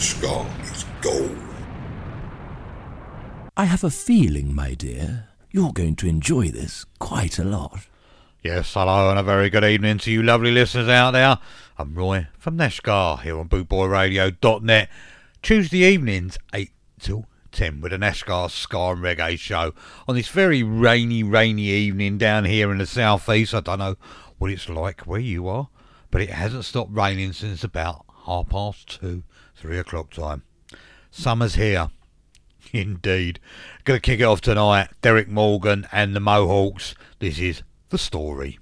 Nashska is gold. I have a feeling, my dear, you're going to enjoy this quite a lot. Yes, hello and a very good evening to you lovely listeners out there. I'm Roy from Nashska here on bootboyradio.net. Tuesday evenings, 8 till 10 with a Nashska Ska and Reggae show on this very rainy, rainy evening down here in the southeast. I don't know what it's like where you are, but it hasn't stopped raining since about half past two, three o'clock time. Summer's here. Indeed. Gonna kick it off tonight. Derrick Morgan and the Mohawks. This is the story.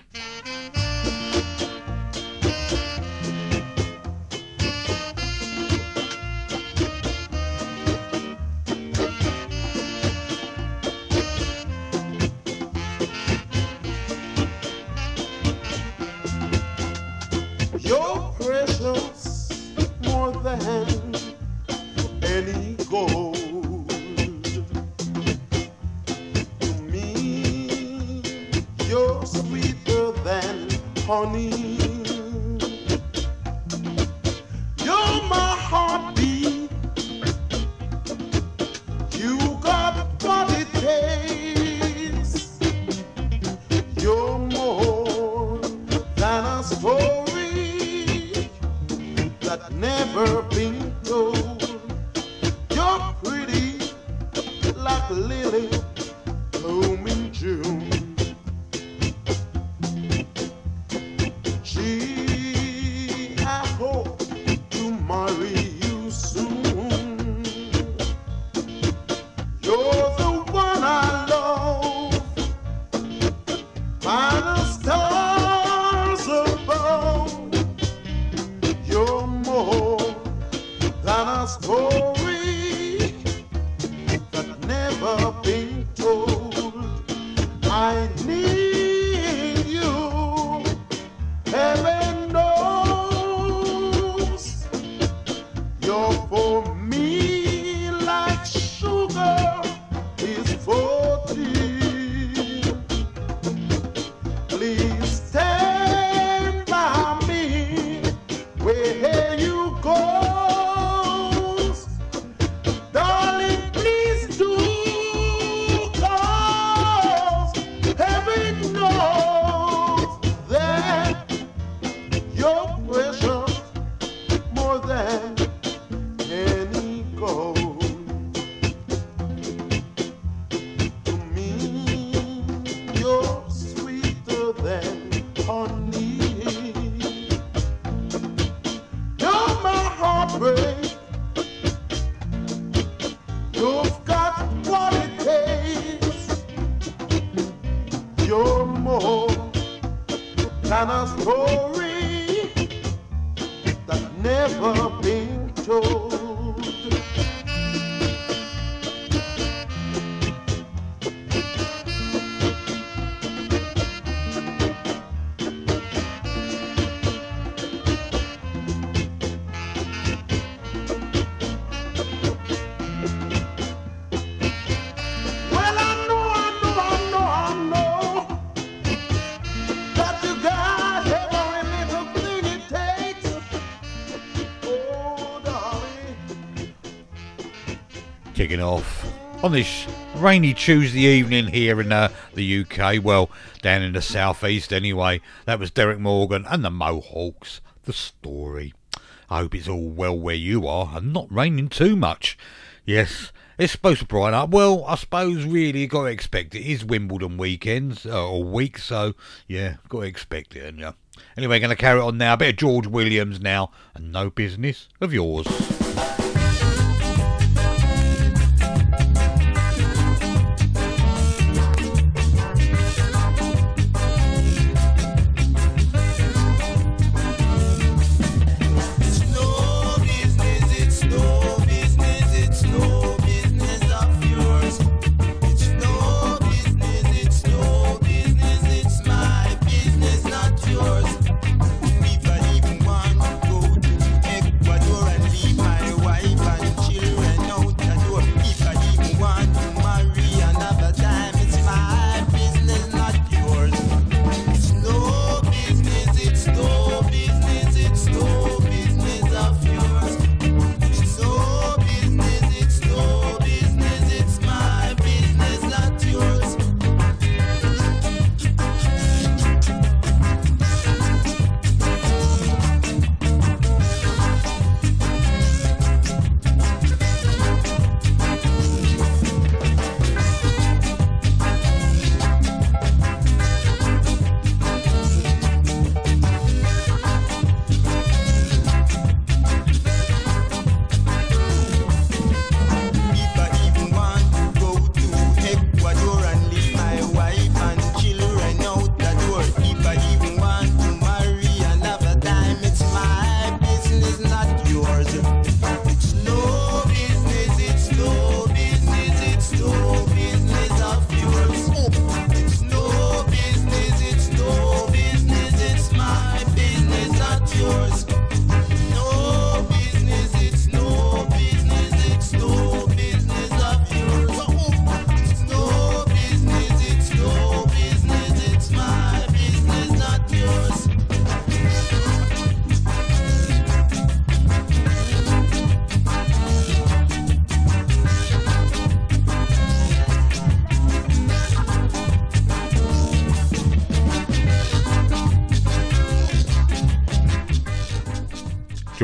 Honey. You're my heartbeat. You got what it takes. You're more than a story that never on this rainy Tuesday evening here in uh, the UK. Well, down in the southeast anyway. That was Derrick Morgan and the Mohawks. The story. I hope it's all well where you are and not raining too much. Yes, it's supposed to brighten up. Well, I suppose really you've got to expect it. It is Wimbledon weekends uh, or week, so yeah, got to expect it. And yeah. Anyway, going to carry on now. A bit of George Williams now, and no business of yours.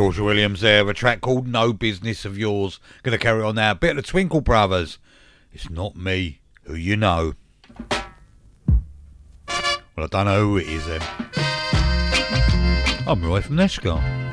Georgia Williams there, a track called No Business of Yours. Gonna carry on now. Bit of the Twinkle Brothers. It's not me, who you know. Well, I don't know who it is then. I'm Roy from Nashska.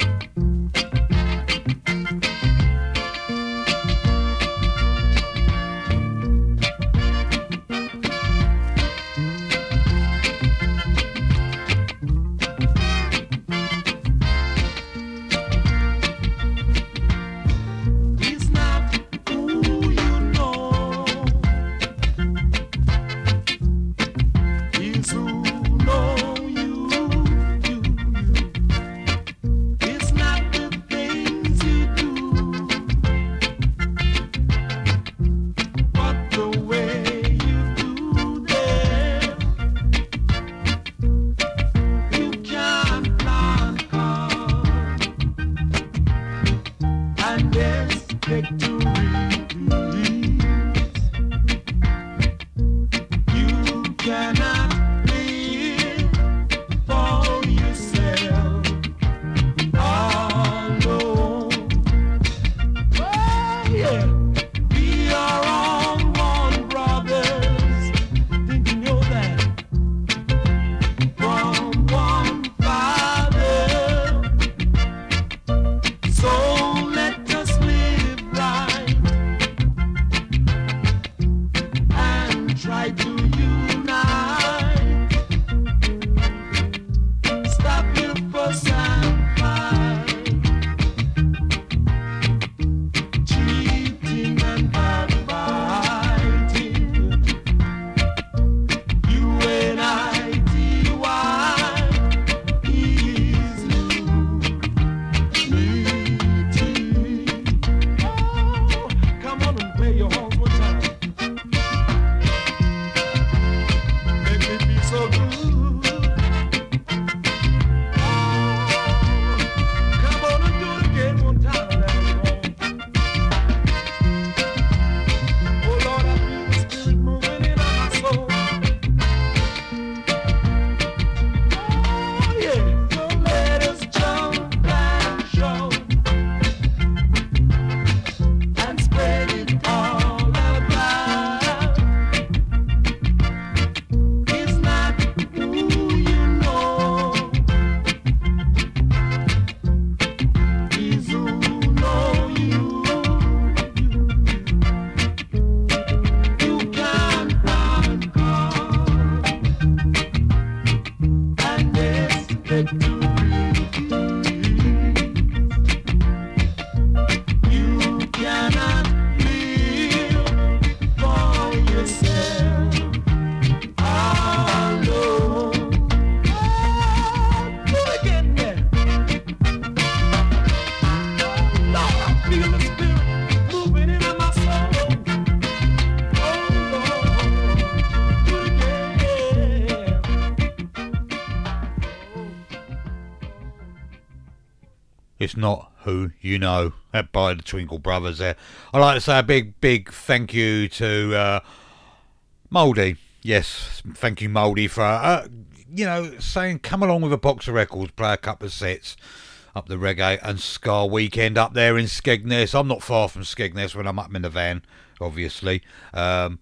You know. By the Twinkle Brothers there. I'd like to say a big, big thank you to uh, Mouldy. Yes, thank you, Mouldy, for, uh, you know, saying come along with a box of records, play a couple of sets up the reggae and ska weekend up there in Skegness. I'm not far from Skegness when I'm up in the van, obviously. Um,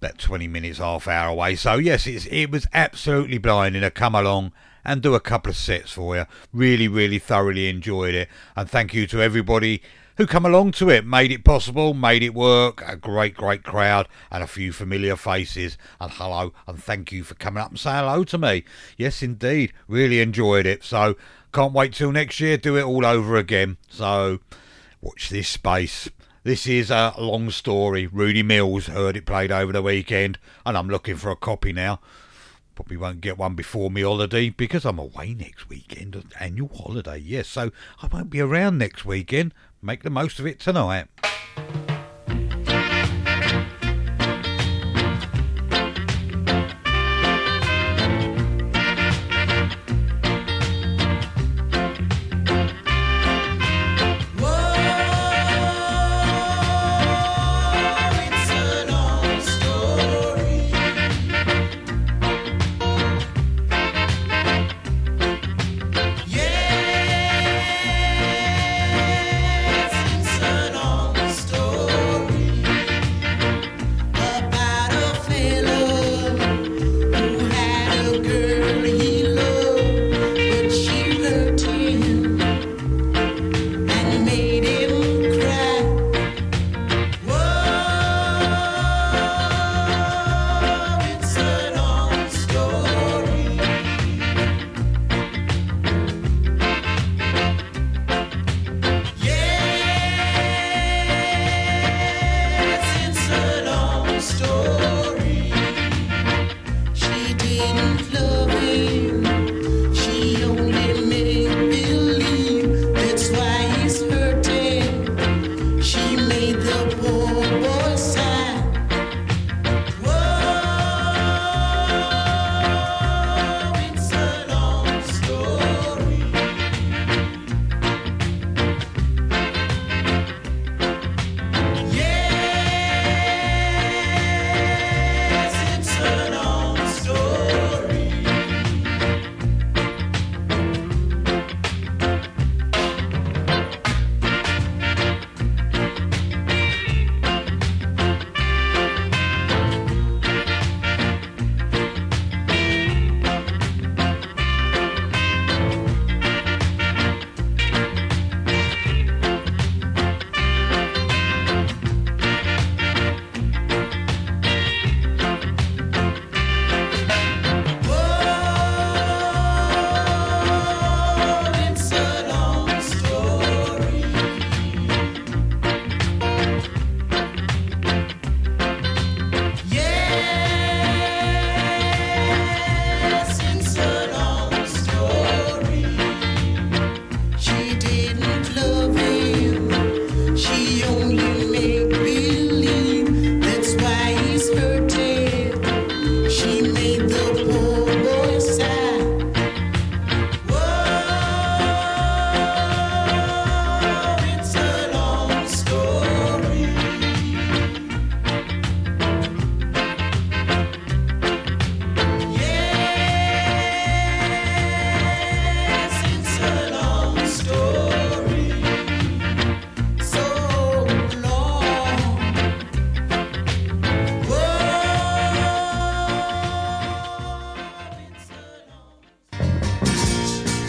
about 20 minutes, half hour away. So, yes, it was absolutely blinding to come along and do a couple of sets for you. Really, really thoroughly enjoyed it. And thank you to everybody who come along to it, made it possible, made it work. A great, great crowd and a few familiar faces. And hello and thank you for coming up and saying hello to me. Yes, indeed. Really enjoyed it. So, can't wait till next year, do it all over again. So, watch this space. This is a long story. Rudy Mills heard it played over the weekend, and I'm looking for a copy now. Probably won't get one before me holiday because I'm away next weekend, annual holiday, yes. So I won't be around next weekend. Make the most of it tonight.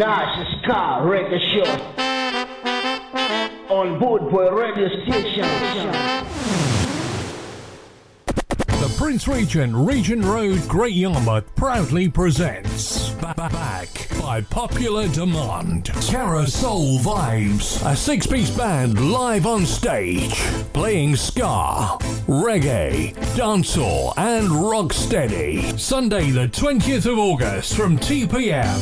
It's Scar Radio Show. On Boot Boy Radio Station. The Prince Regent, Regent Road, Great Yarmouth proudly presents Ba- Ba- Back by popular demand. Carousel Vibes, a six piece band live on stage, playing ska, reggae, dancehall, and rocksteady. Sunday, the 20th of August from 2 pm.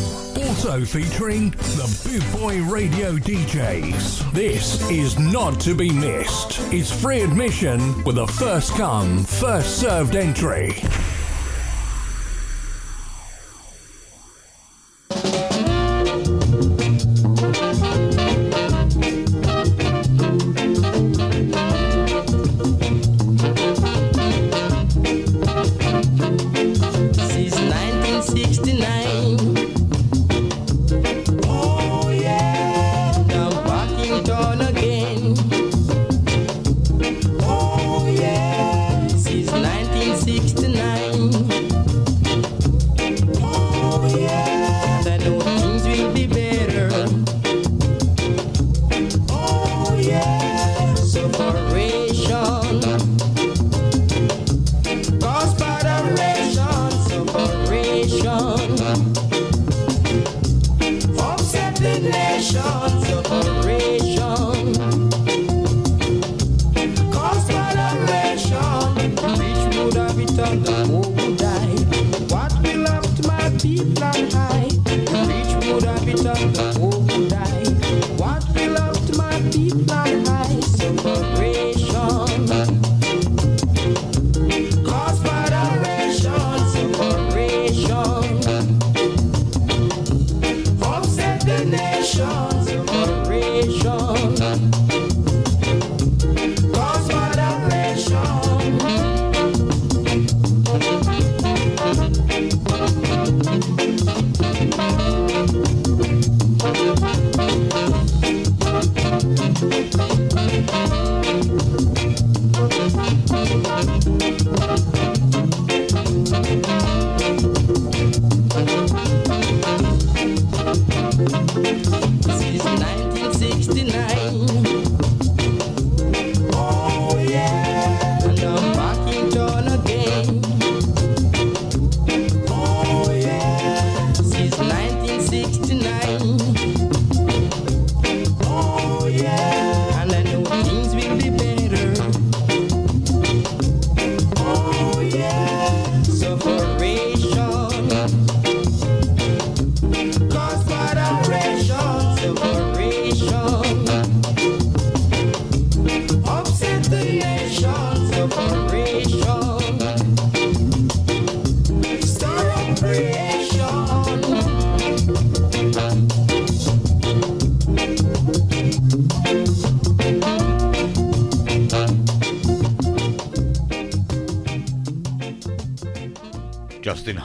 Also featuring the Boot Boy Radio DJs. This is not to be missed. It's free admission with a first come, first served entry.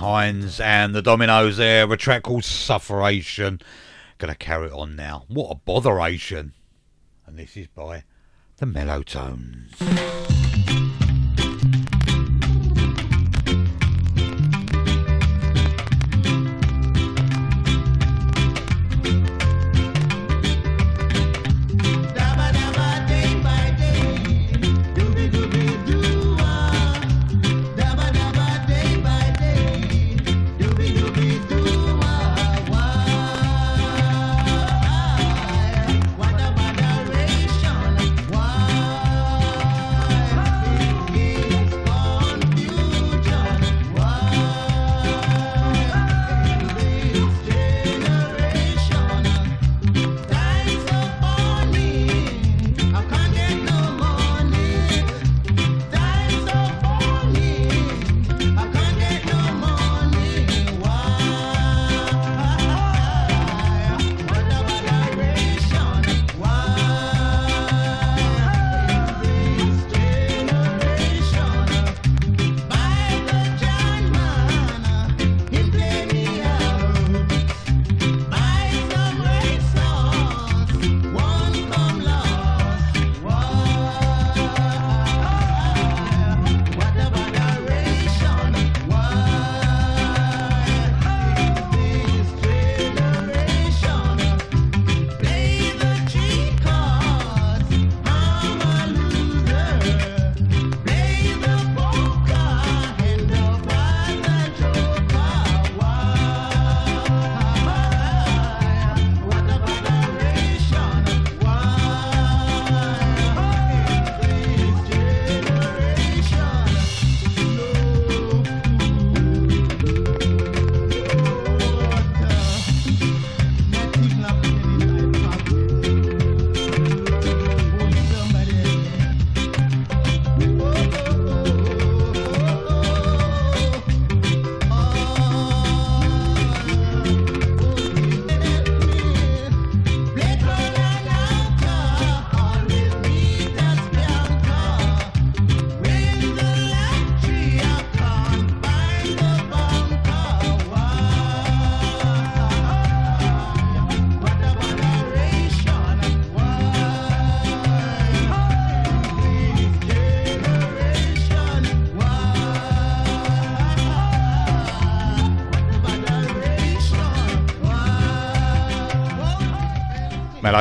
Hinds and the Dominoes there, a track called Sufferation. Gonna carry it on now. What a botheration. And this is by the Mellow Tones.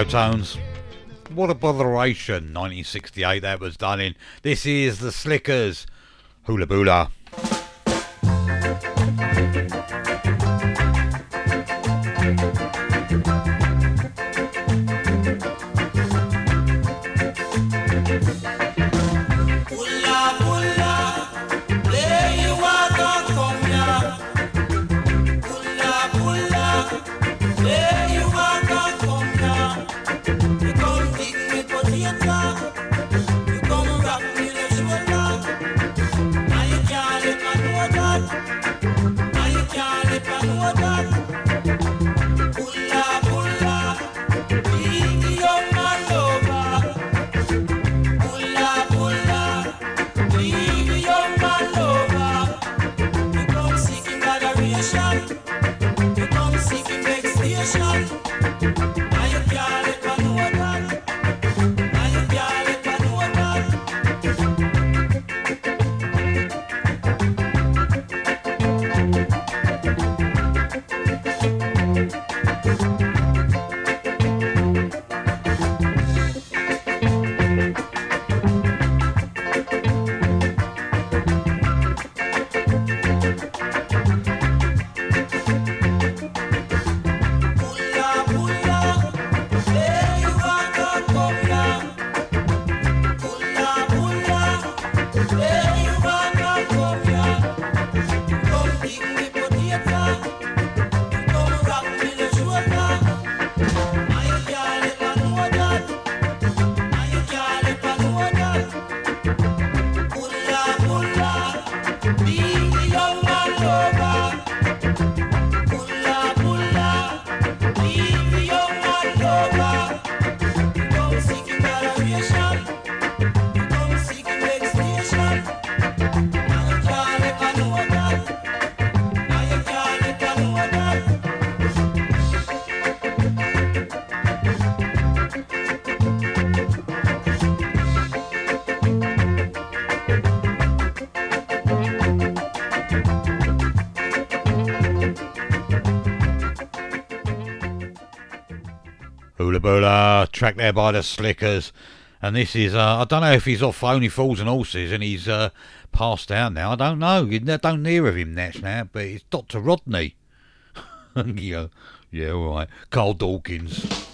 Tones. What a botheration. 1968, that was done in. This is the Slickers. Hula Boola. Roller, track there by the Slickers. And this is, uh, I don't know if he's off Only Fools and Horses and he's uh, passed out now. I don't know. You don't hear of him next now, but it's Dr. Rodney. yeah, yeah, all right. Carl Dawkins.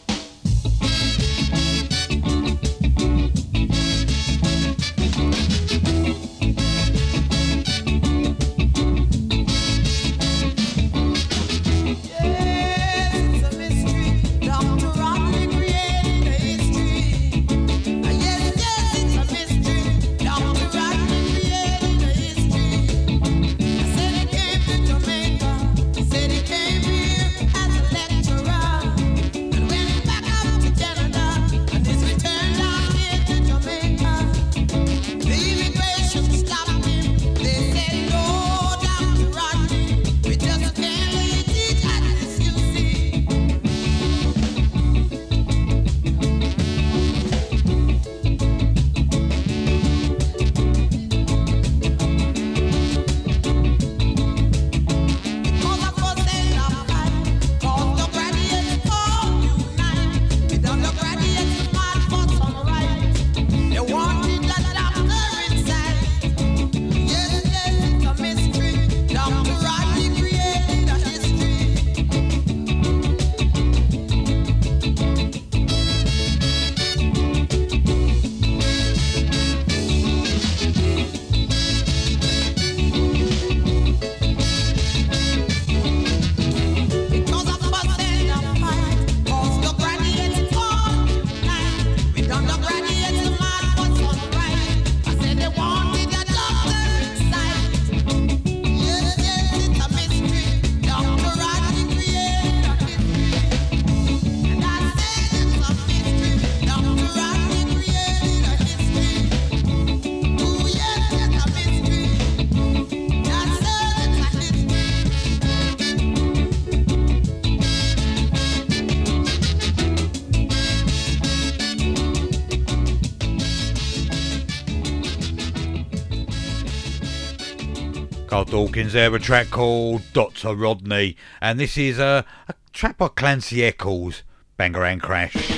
Dawkins there, a track called Dr. Rodney, and this is a, a track by Clancy Eccles, Bangarang Crash.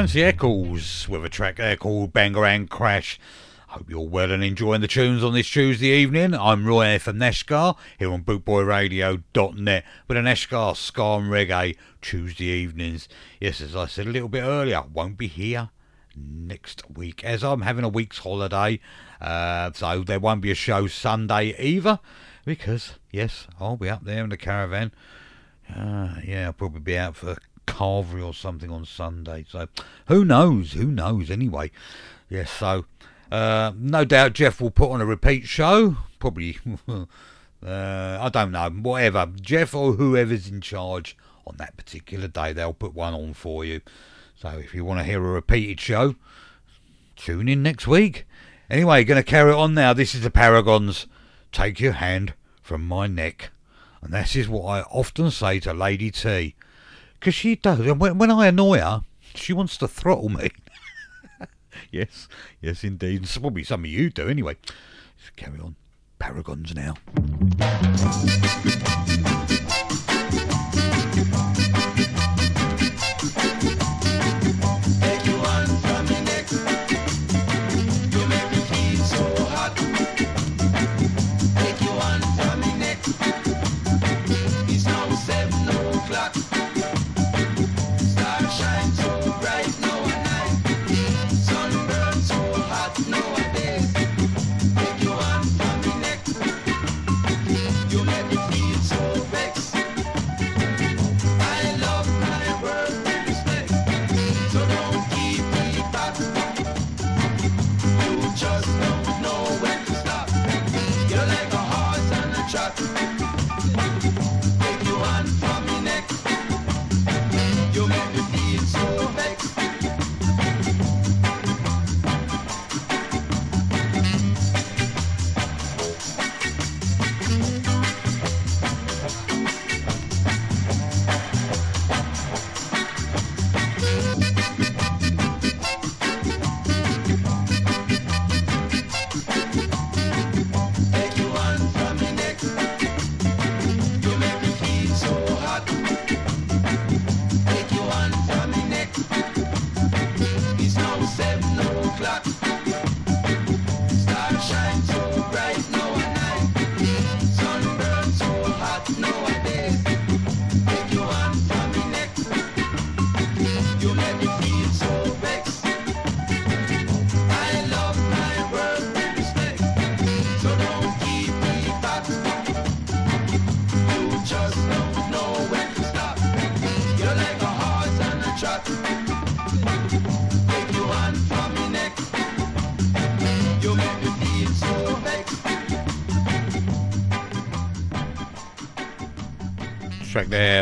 Clancy Eccles with a track there called Bangarang Crash. Hope you're well and enjoying the tunes on this Tuesday evening. I'm Roy from Nashska here on bootboyradio.net with an Nashska Ska and Reggae Tuesday evenings. Yes, as I said a little bit earlier, won't be here next week as I'm having a week's holiday. Uh, so there won't be a show Sunday either because, yes, I'll be up there in the caravan. Uh, yeah, I'll probably be out for carvery or something on Sunday. So who knows? Who knows? Anyway, yes. So uh, no doubt Jeff will put on a repeat show. Probably. uh, I don't know. Whatever. Jeff or whoever's in charge on that particular day, they'll put one on for you. So if you want to hear a repeated show, tune in next week. Anyway, going to carry on now. This is the Paragons. Take your hand from my neck. And that is what I often say to Lady T. Because she does. And when, when I annoy her, she wants to throttle me. yes, yes, indeed. It's probably some of you do anyway. Let's carry on. Paragons now.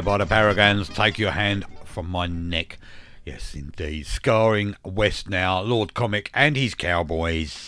By the Paragons, Take Your Hand from My Neck. Yes, indeed. Ska-ing West now, Lord Comic and his Cowboys.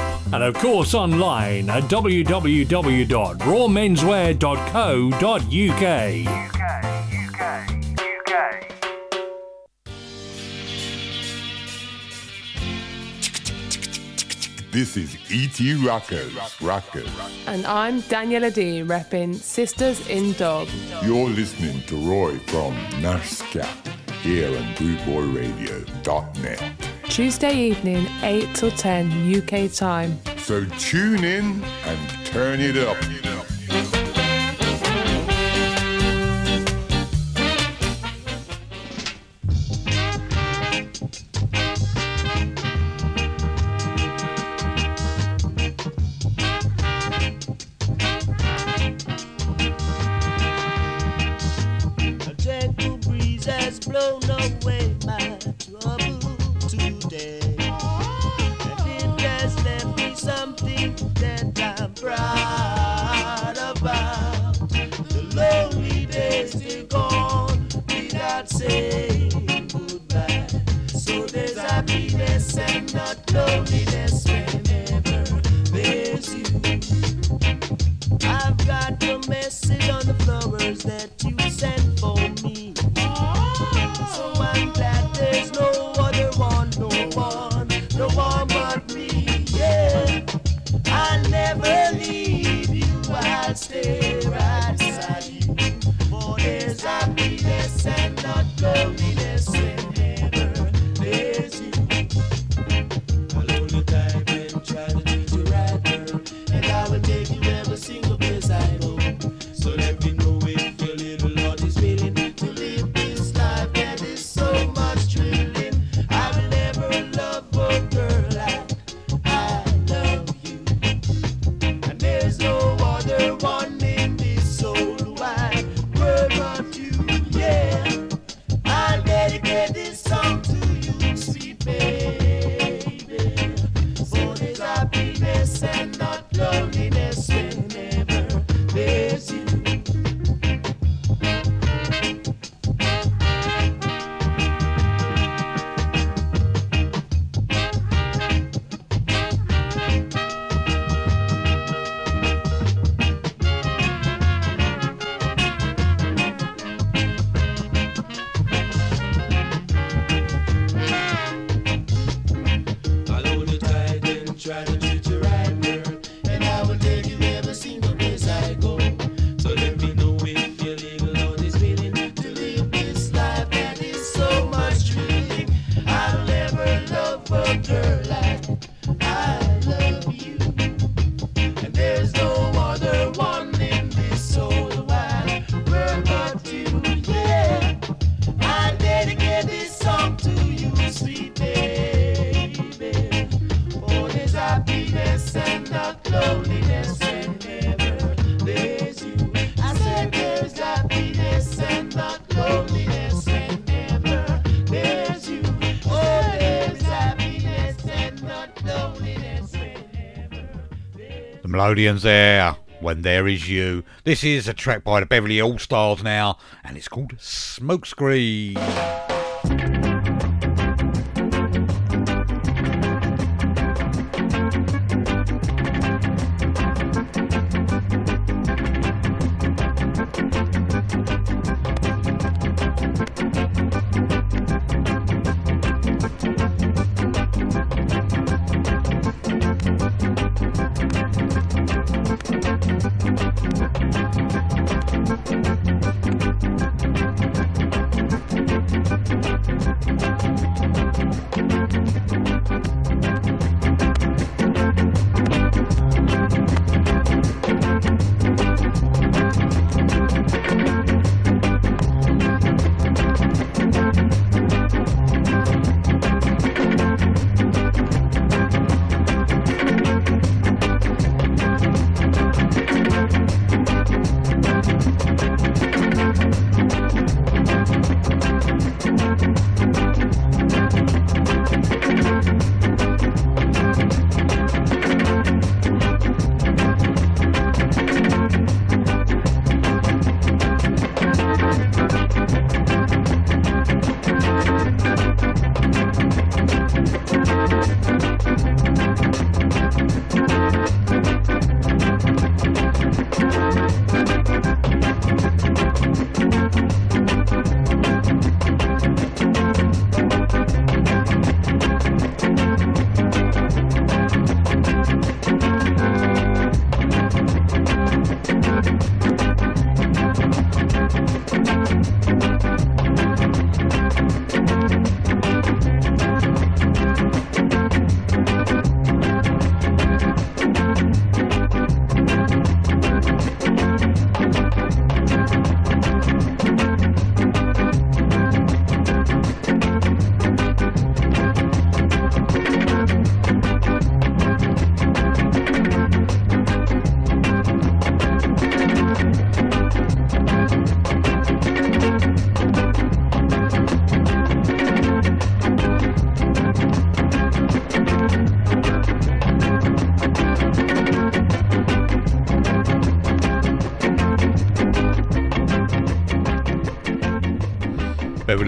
And of course, online at www.rawmenswear.co.uk. This is E.T. Rockers. Rockers. And I'm Daniela D, repping Sisters in Dog. You're listening to Roy from Nashska here on BootboyRadio.net. Tuesday evening, 8 till 10 UK time. So tune in and turn it up. say Nickelodeon's there when there is you. This is a track by the Beverly All Stars now, and it's called Smokescreen.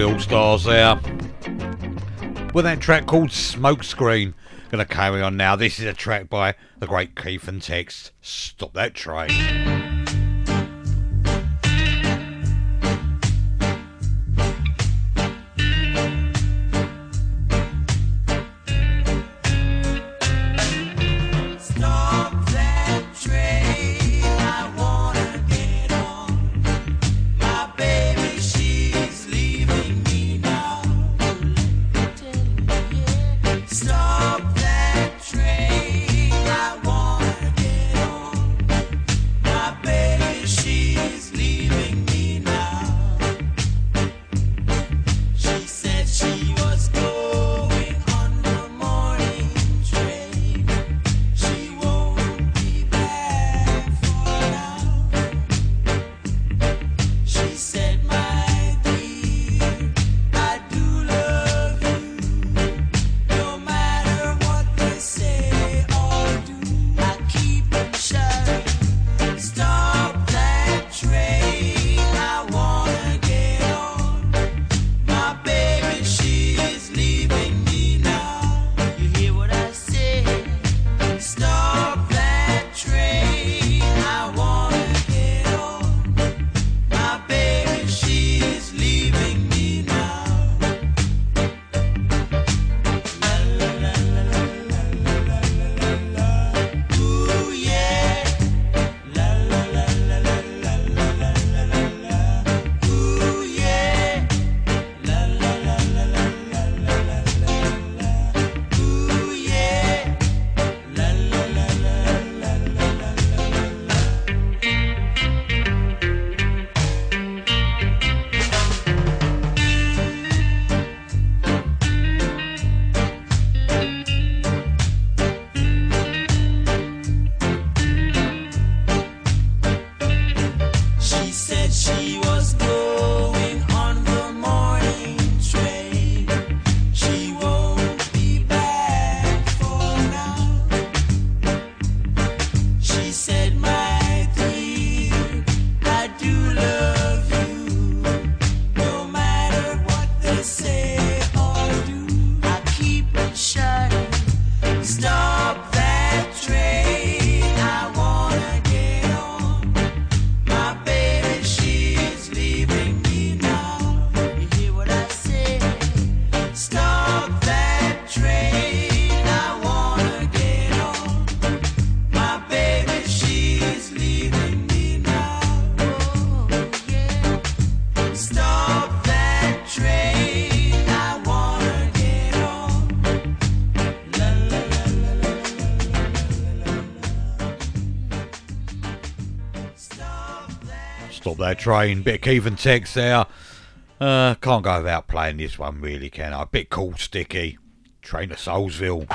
the All Stars there with that track called Smokescreen. Gonna carry on now. This is a track by the great Keith and Tex. Stop that train. train. Bit of and Tex there. Uh, can't go without playing this one, really, can I? bit cool, sticky. Train to Soulsville.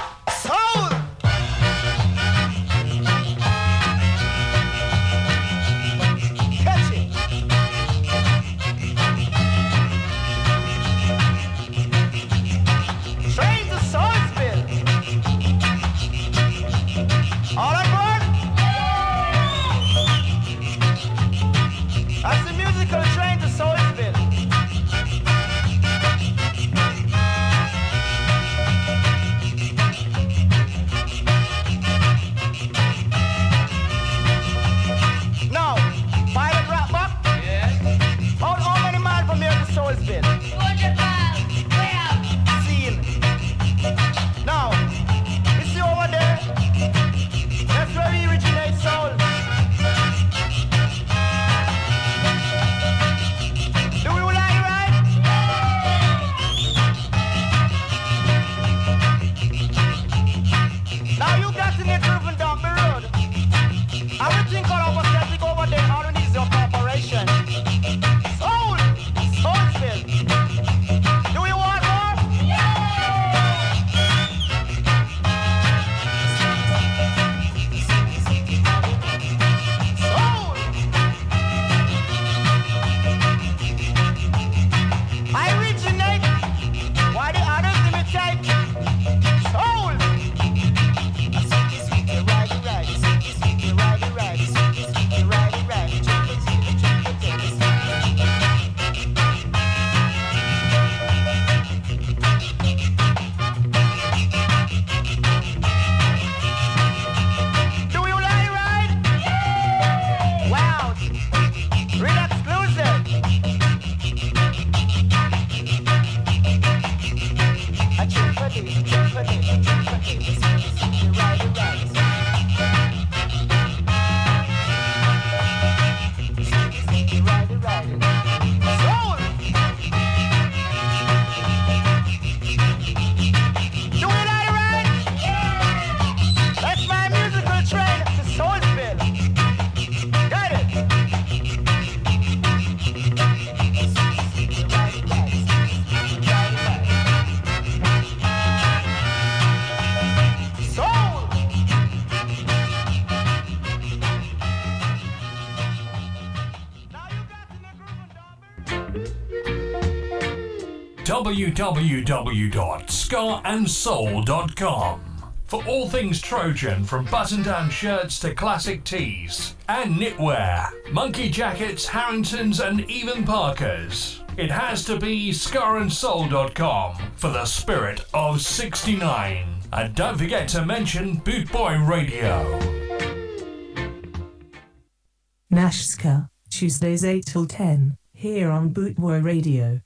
www.skaandsoul.com for all things Trojan, from button down shirts to classic tees and knitwear, monkey jackets, Harringtons, and even Parkers. It has to be skaandsoul.com for the spirit of 69. And don't forget to mention Boot Boy Radio. Nashska, Tuesdays 8 till 10, here on Bootboy Radio.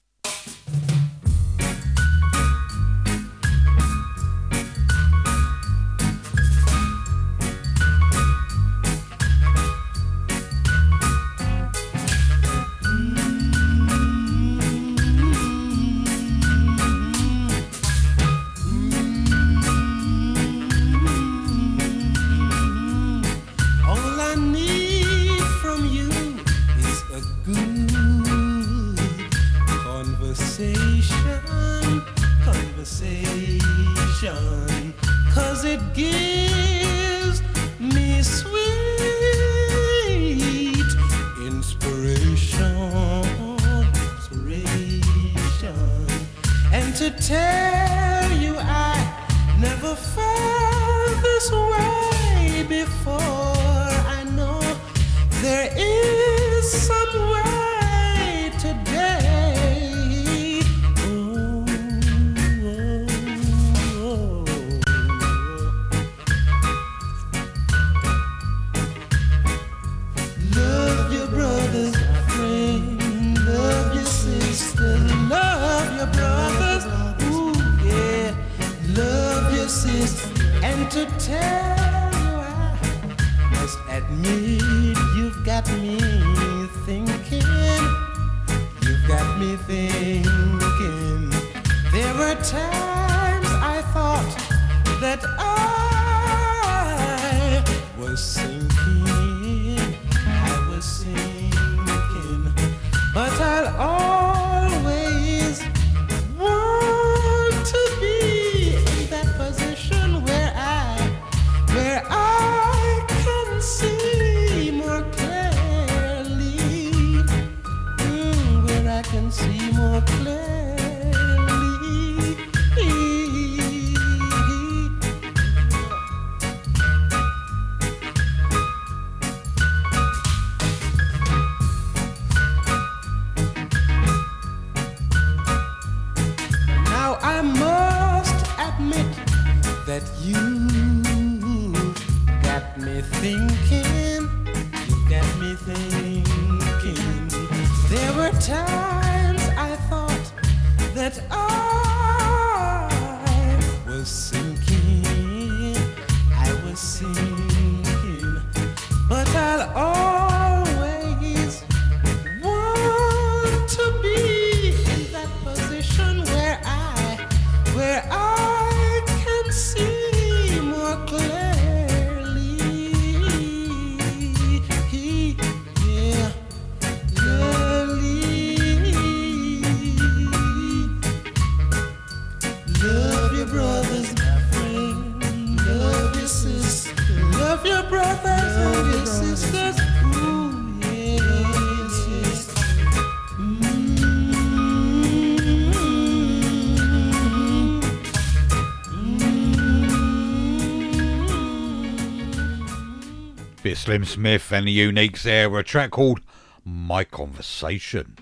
Bit Slim Smith and the Uniques there with a track called My Conversation.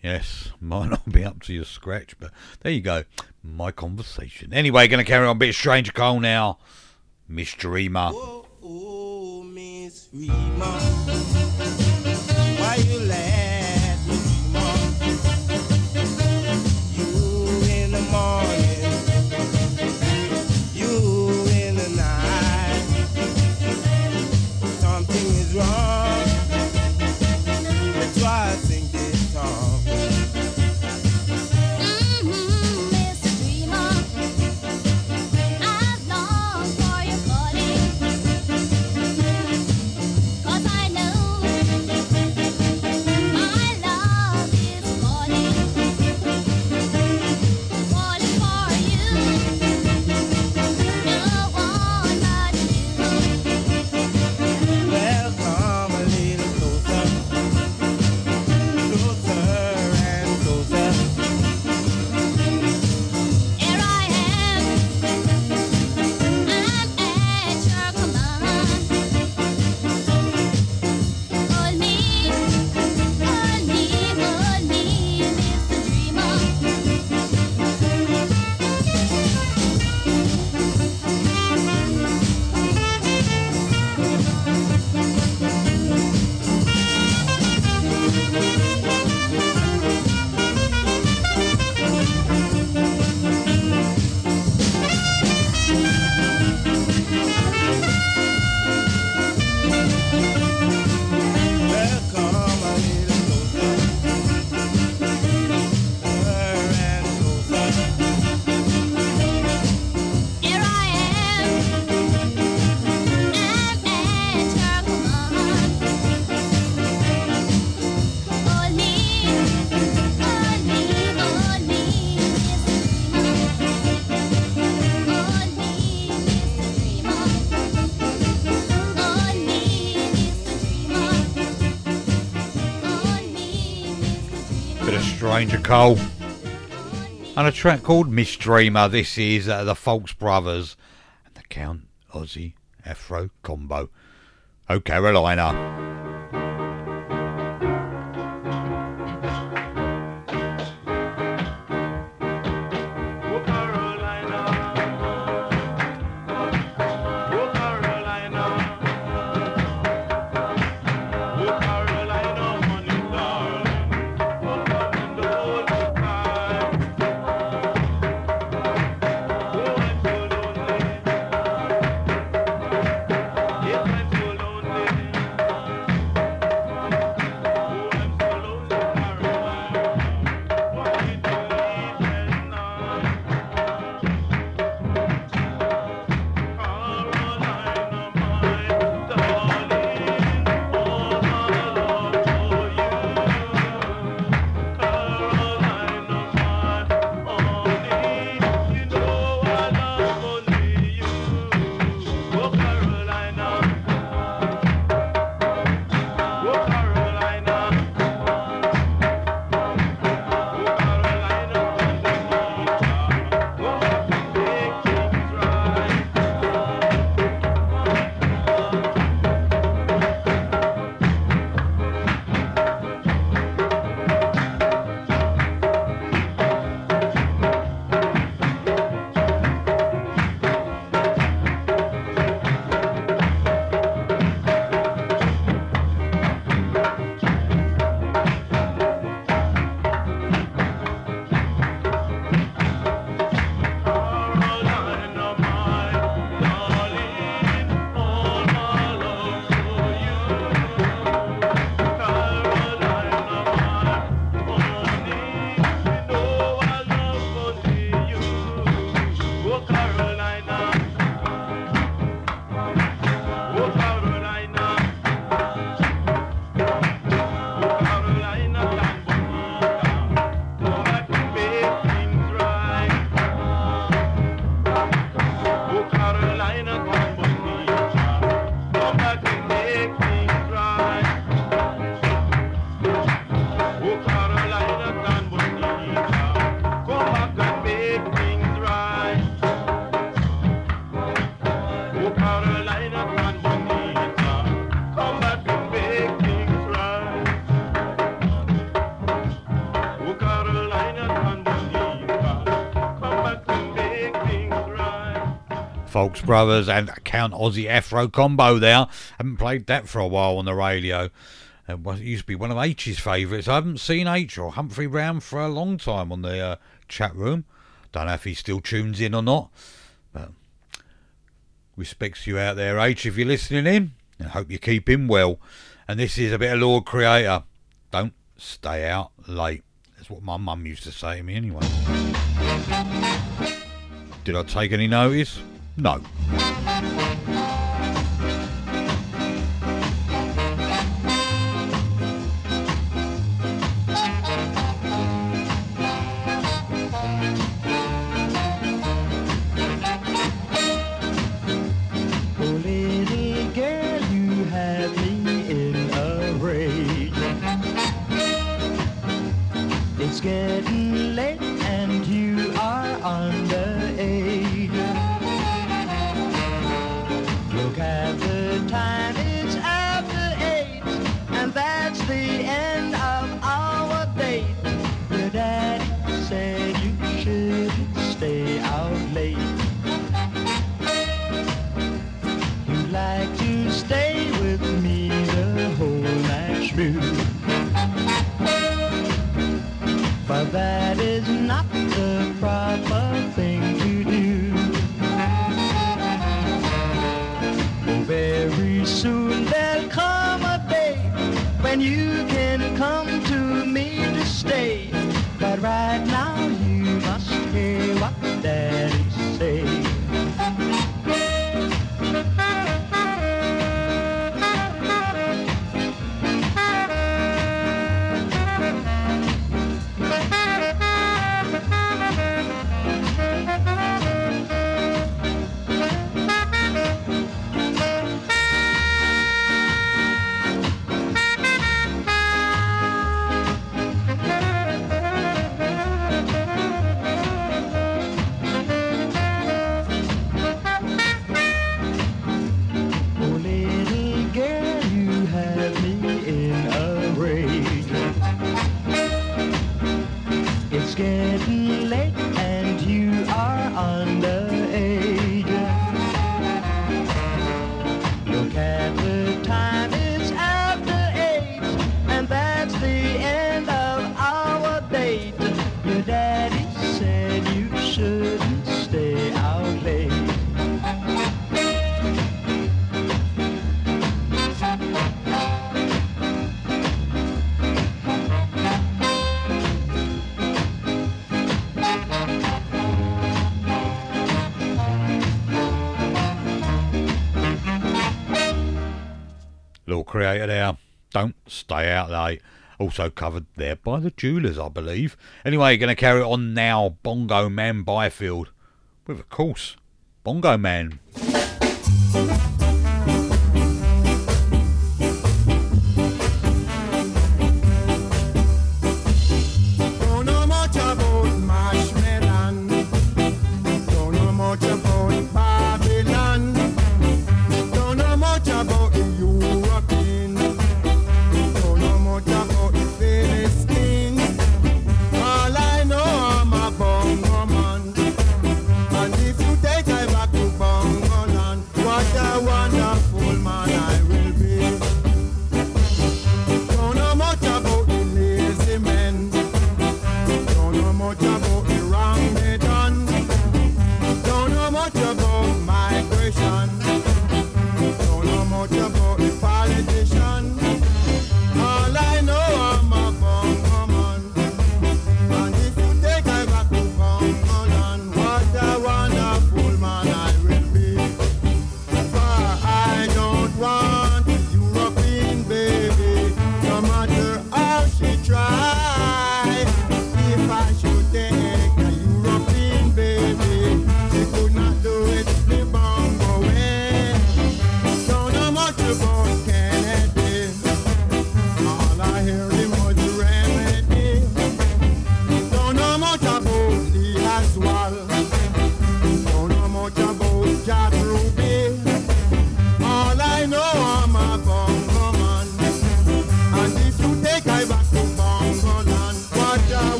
Yes, might not be up to your scratch, but there you go. My Conversation. Anyway, going to carry on bit of Stranger Cole now. Miss Dreamer. Oh, Miss Dreamer. Cole. And a track called Miss Dreamer. This is uh, the Folks Brothers and the Count Ossie Afro combo. Oh, Carolina. Brothers and Count Ossie Afro combo there. Haven't played that for a while on the radio. It, it used to be one of H's favourites. I haven't seen H or Humphrey Brown for a long time on the uh, chat room. Don't know if he still tunes in or not. But respects you out there, H, if you're listening in. I hope you keep him well. And this is a bit of Lord Creator. Don't stay out late. That's what my mum used to say to me anyway. Did I take any notice? No. Also covered there by the Jewelers, I believe. Anyway, going to carry on now. Bongo Man Byfield. With, of course, Bongo Man.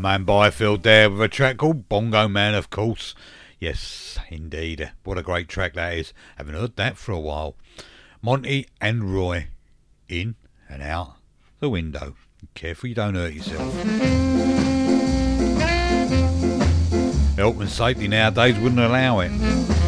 man Byfield there with a track called Bongo Man, of course. Yes, indeed. What a great track that is. Haven't heard that for a while. Monty and Roy, in and out the window. Careful you don't hurt yourself. Health and safety nowadays wouldn't allow it.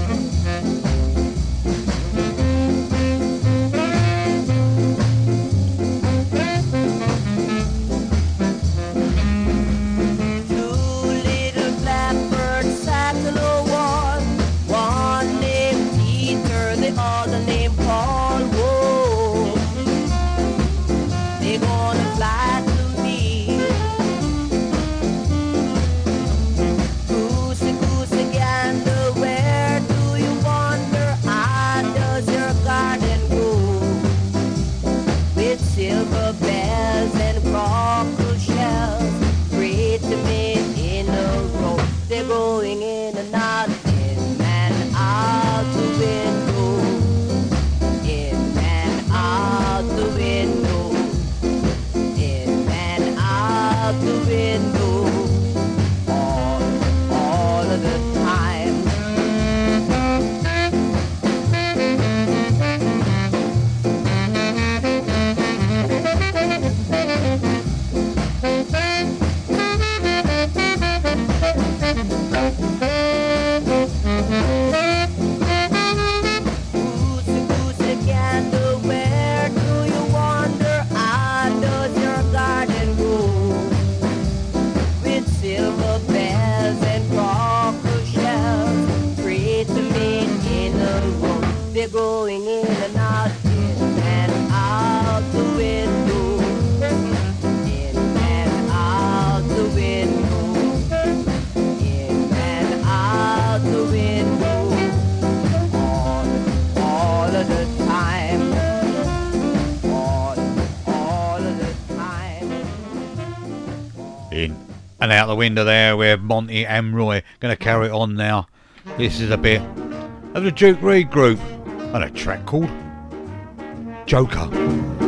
And out the window there, we have Monty and Roy going to carry it on now. This is a bit of the Duke Reid group and a track called Joker.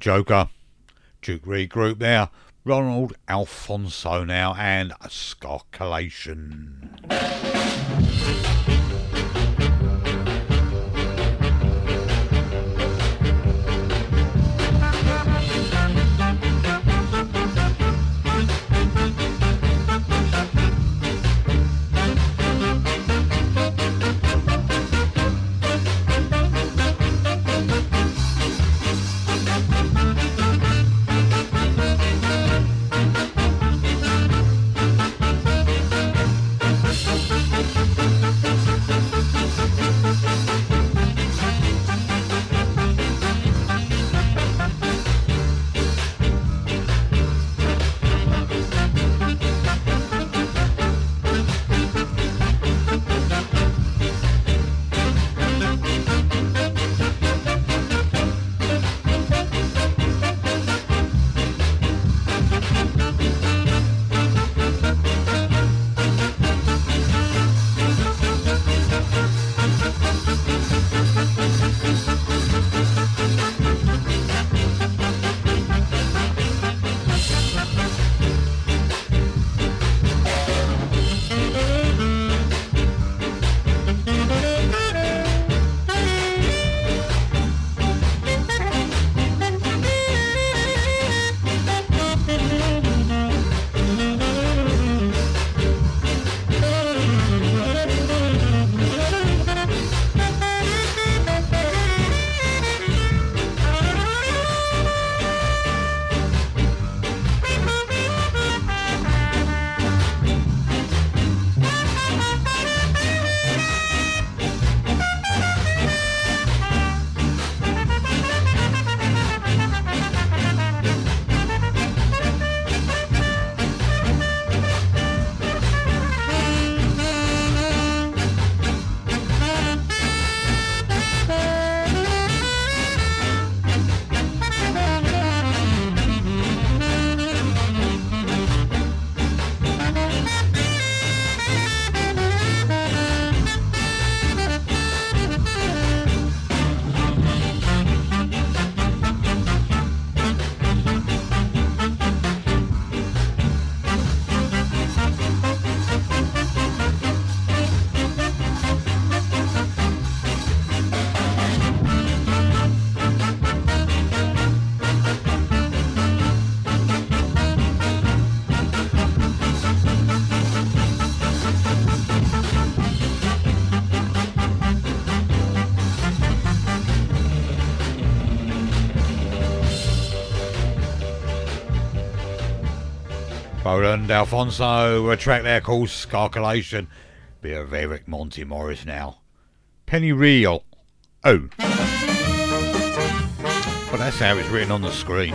Joker, Duke Reid Group there, Roland Alphonso now, and Scarculation. Thank Roland Alphonso, a track there called Scarculation. Bit of Eric Monty Morris now. Penny Reel. Oh. Well, that's how it's written on the screen.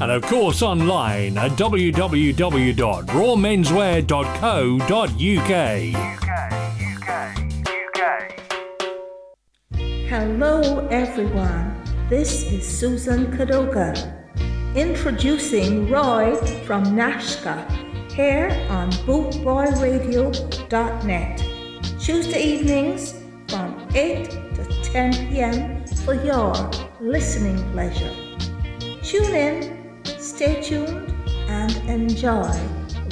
and of course online at www.rawmenswear.co.uk. Hello, everyone. This is Susan Kadoga, introducing Roy from Nashska here on BootboyRadio.net. Tuesday evenings from 8 to 10 p.m. for your listening pleasure. Tune in, stay tuned, and enjoy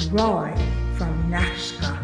Roy from Nashska.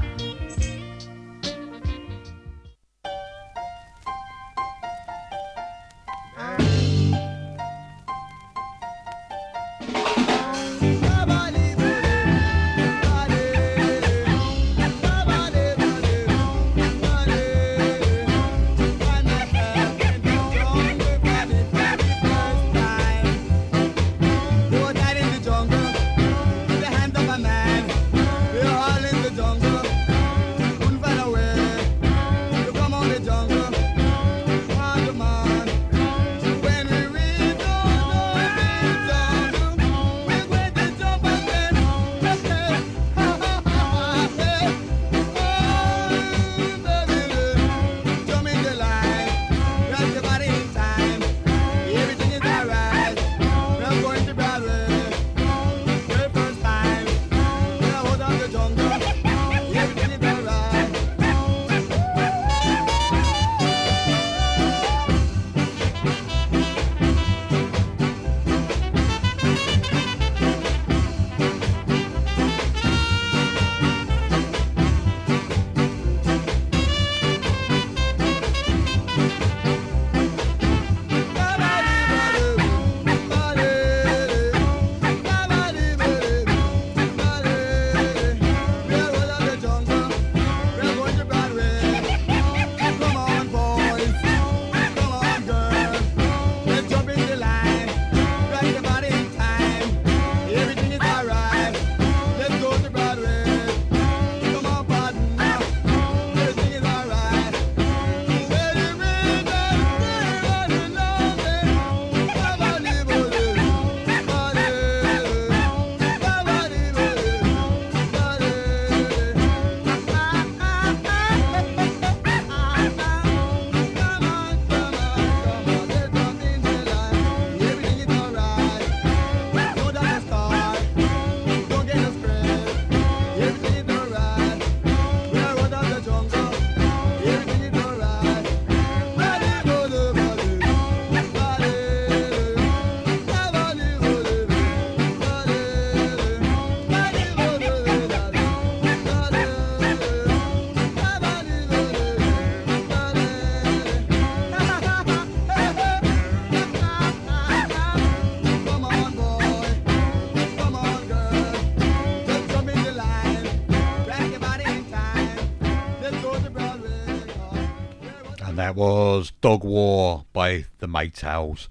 Was Dog War by the Maytals.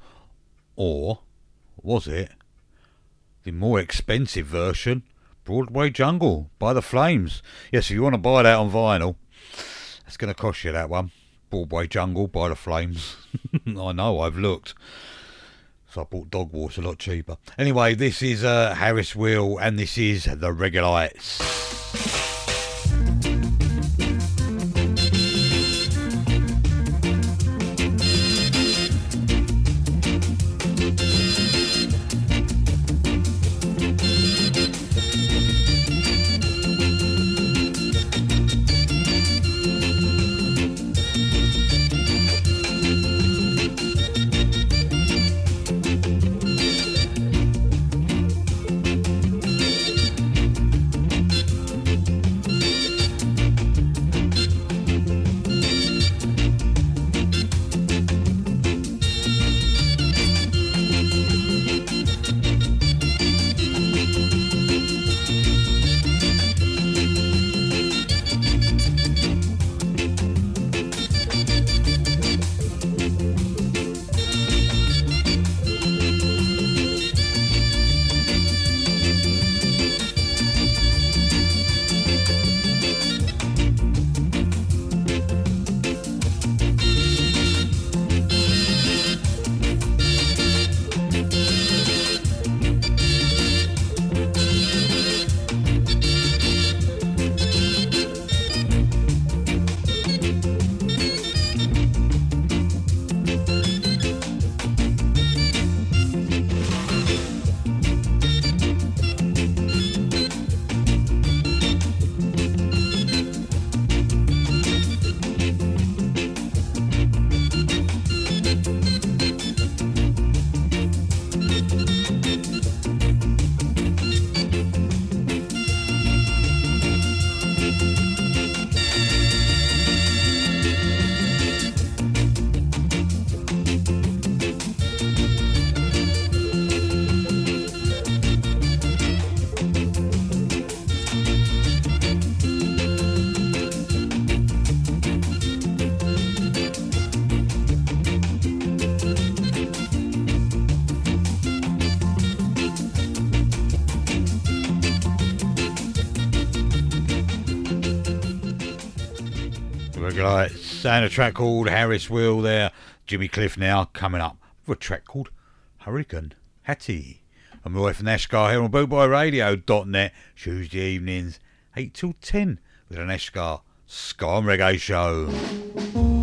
Or was it the more expensive version, Broadway Jungle by the Flames? Yes, if you want to buy that on vinyl, that's going to cost you that one. Broadway Jungle by the Flames. I know, I've looked. So I bought Dog War, it's a lot cheaper. Anyway, this is uh, Harris Wheel and this is The Regulites. And a track called Harris Wheel there. Jimmy Cliff now coming up with a track called Hurricane Hattie. I'm away from Ashgar here on bootboyradio.net Tuesday evenings 8 till 10 with an Ashgar Ska and Reggae show.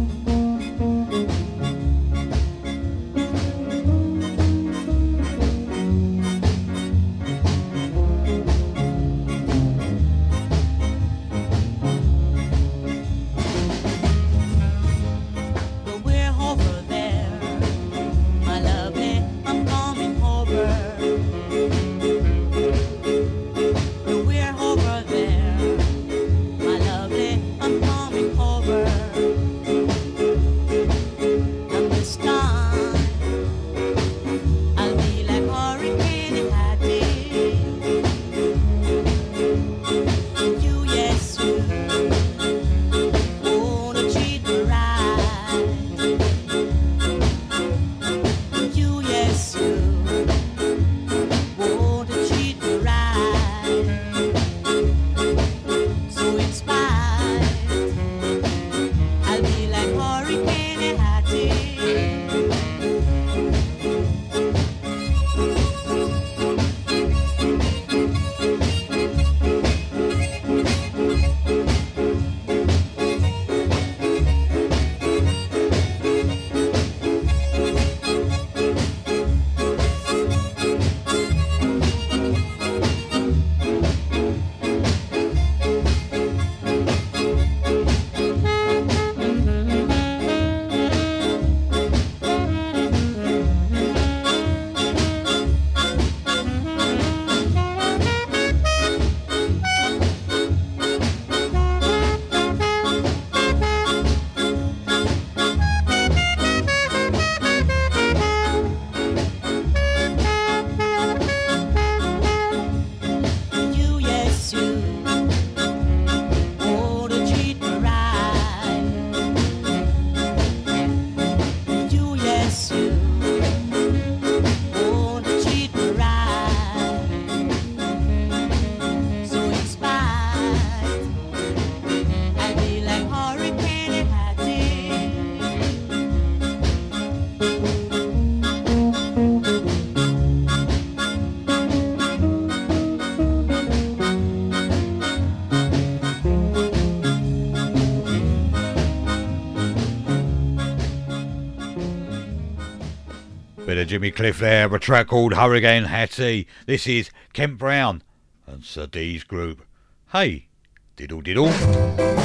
Jimmy Cliff there, a track called Hurricane Hattie. This is Kent Brown and D's group. Hey, diddle diddle.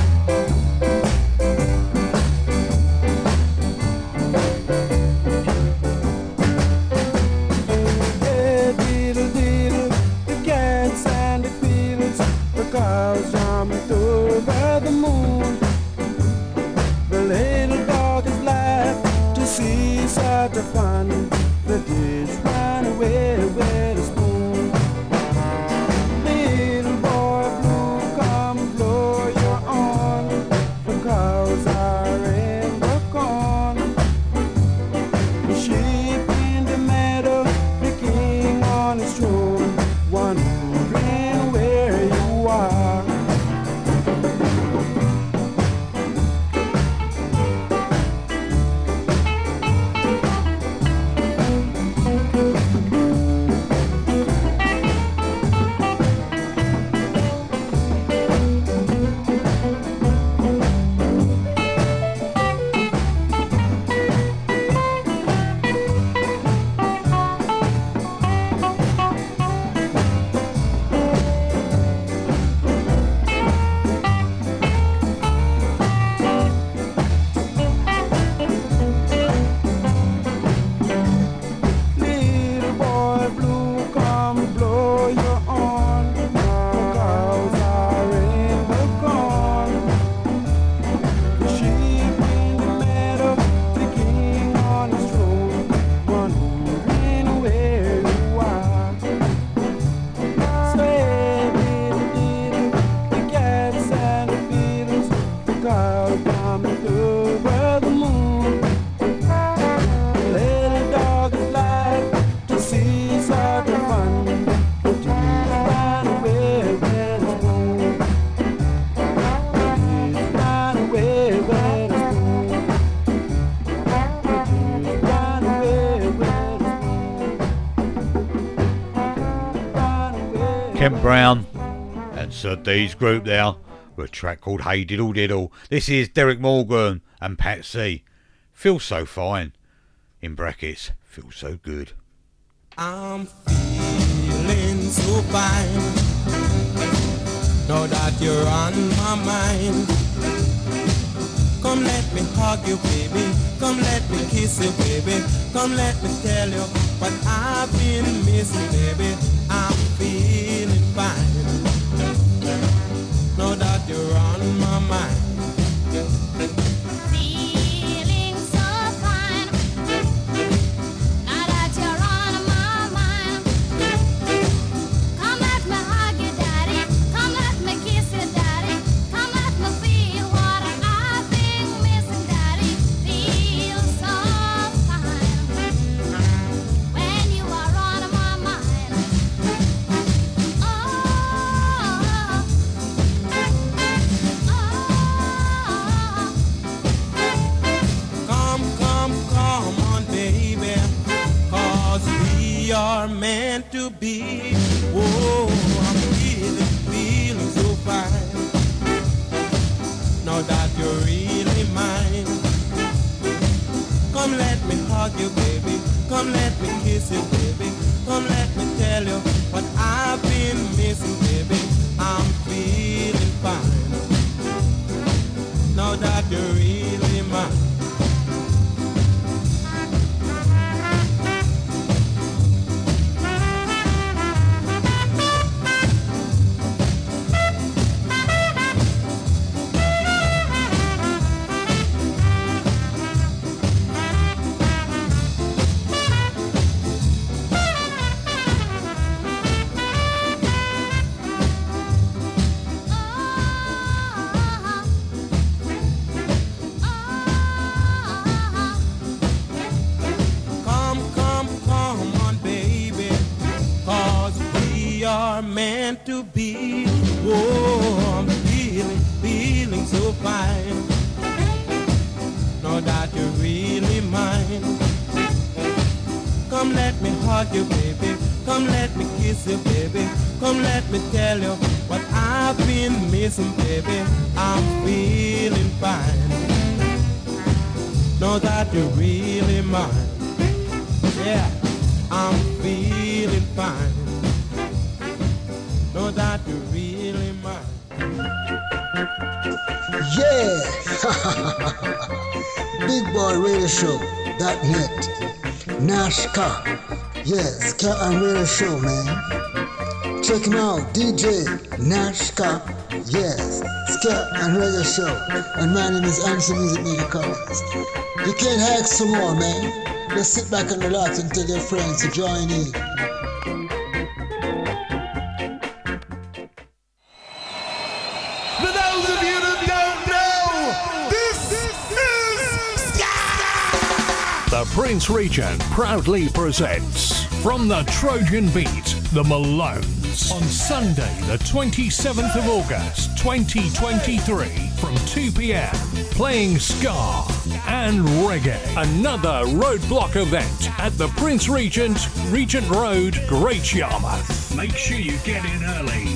Brown and Sir D's group there with a track called Hey Diddle Diddle. This is Derrick Morgan and Patsy. Feel so fine. In brackets, feel so good. I'm feeling so fine. Now that you're on my mind. Come let me hug you, baby. Come let me kiss you, baby. Come let me tell you what I've been missing, baby. I'm feeling you're on my mind. We are meant to be. Oh, I'm feeling, feeling so fine. Now that you're really mine. Come let me hug you, baby. Come let me kiss you, baby. Come let me tell you what I've been missing, baby. I'm feeling fine. Now that you're really to be. warm, feeling, feeling so fine. Know that you're really mine. Come let me hug you, baby. Come let me kiss you, baby. Come let me tell you what I've been missing, baby. I'm feeling fine. Know that you're really mine. Yeah, Big Boy Radio Show dot net. Nashska. Yes, Ska and Radio Show, man. Check him out, DJ Nashska. Yes, Ska and Radio Show. And my name is Ansel Music Maker Collins. You can't hack some more, man. Just sit back and relax and tell your friends to join in. Prince Regent proudly presents From the Trojan Beat, The Malones, on Sunday, the 27th of August, 2023, from 2 pm, playing ska and reggae. Another roadblock event at the Prince Regent, Regent Road, Great Yarmouth. Make sure you get in early.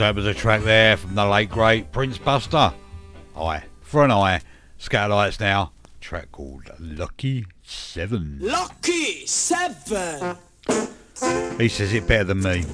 That was a track there from the late great Prince Buster. Eye for an eye. Skatalites now. Track called Lucky Seven. Lucky Seven. He says it better than me.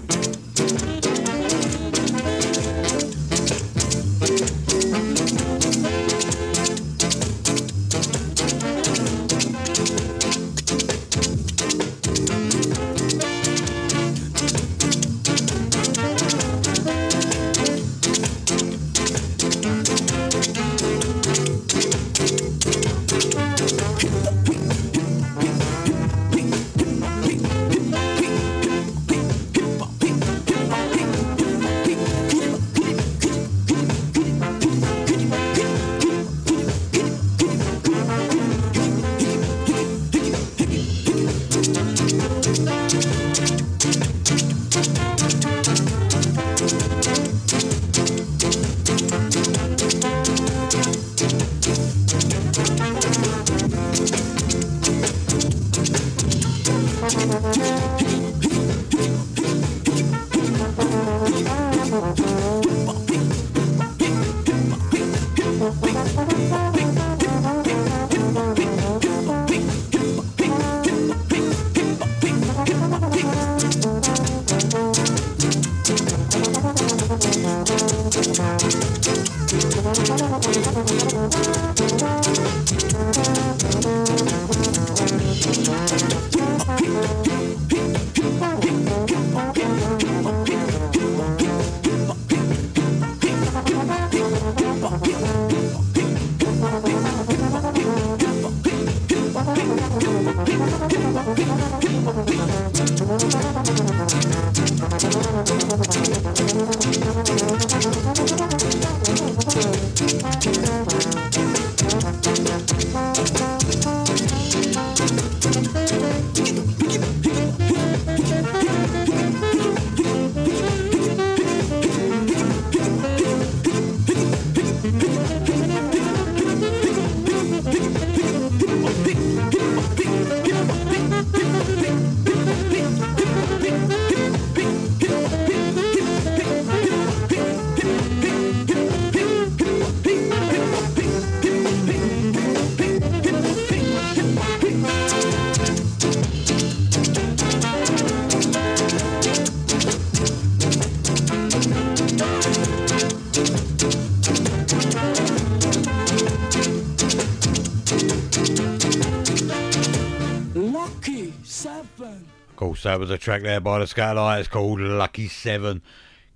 Seven. Of course, that was a track there by the Skatalites called Lucky Seven.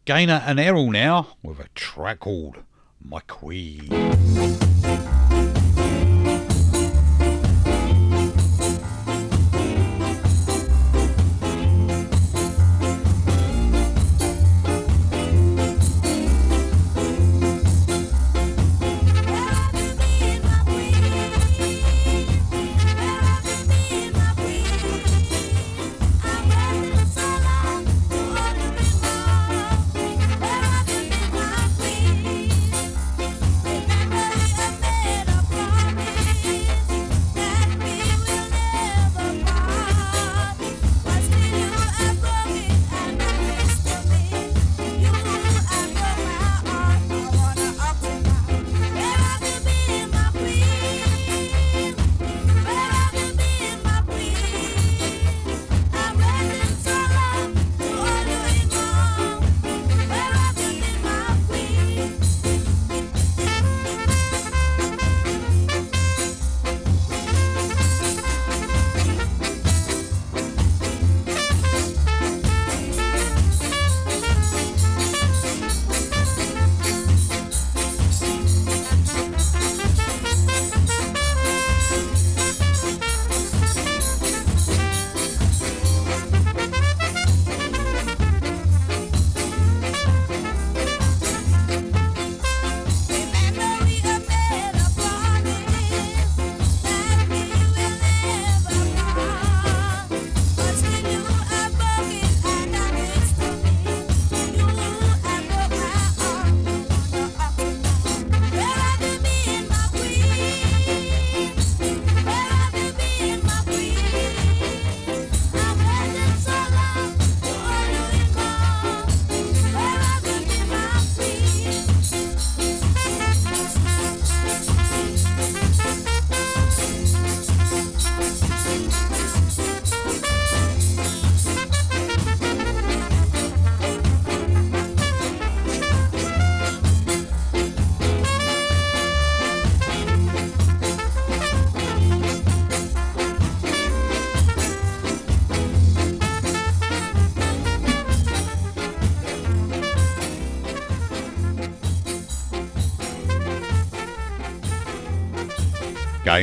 Gainer and Errol now with a track called My Queen.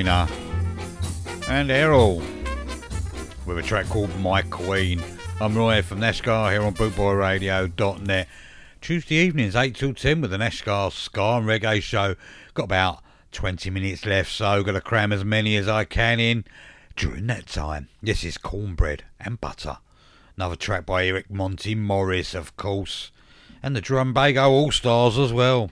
And Errol with a track called My Queen. I'm Roy from Nashska here on bootboyradio.net. Tuesday evenings, 8 till 10 with the Nashska Ska and Reggae Show. Got about 20 minutes left, so got to cram as many as I can in during that time. This is cornbread and butter. Another track by Eric Monty Morris, of course. And the Drumbago All Stars as well.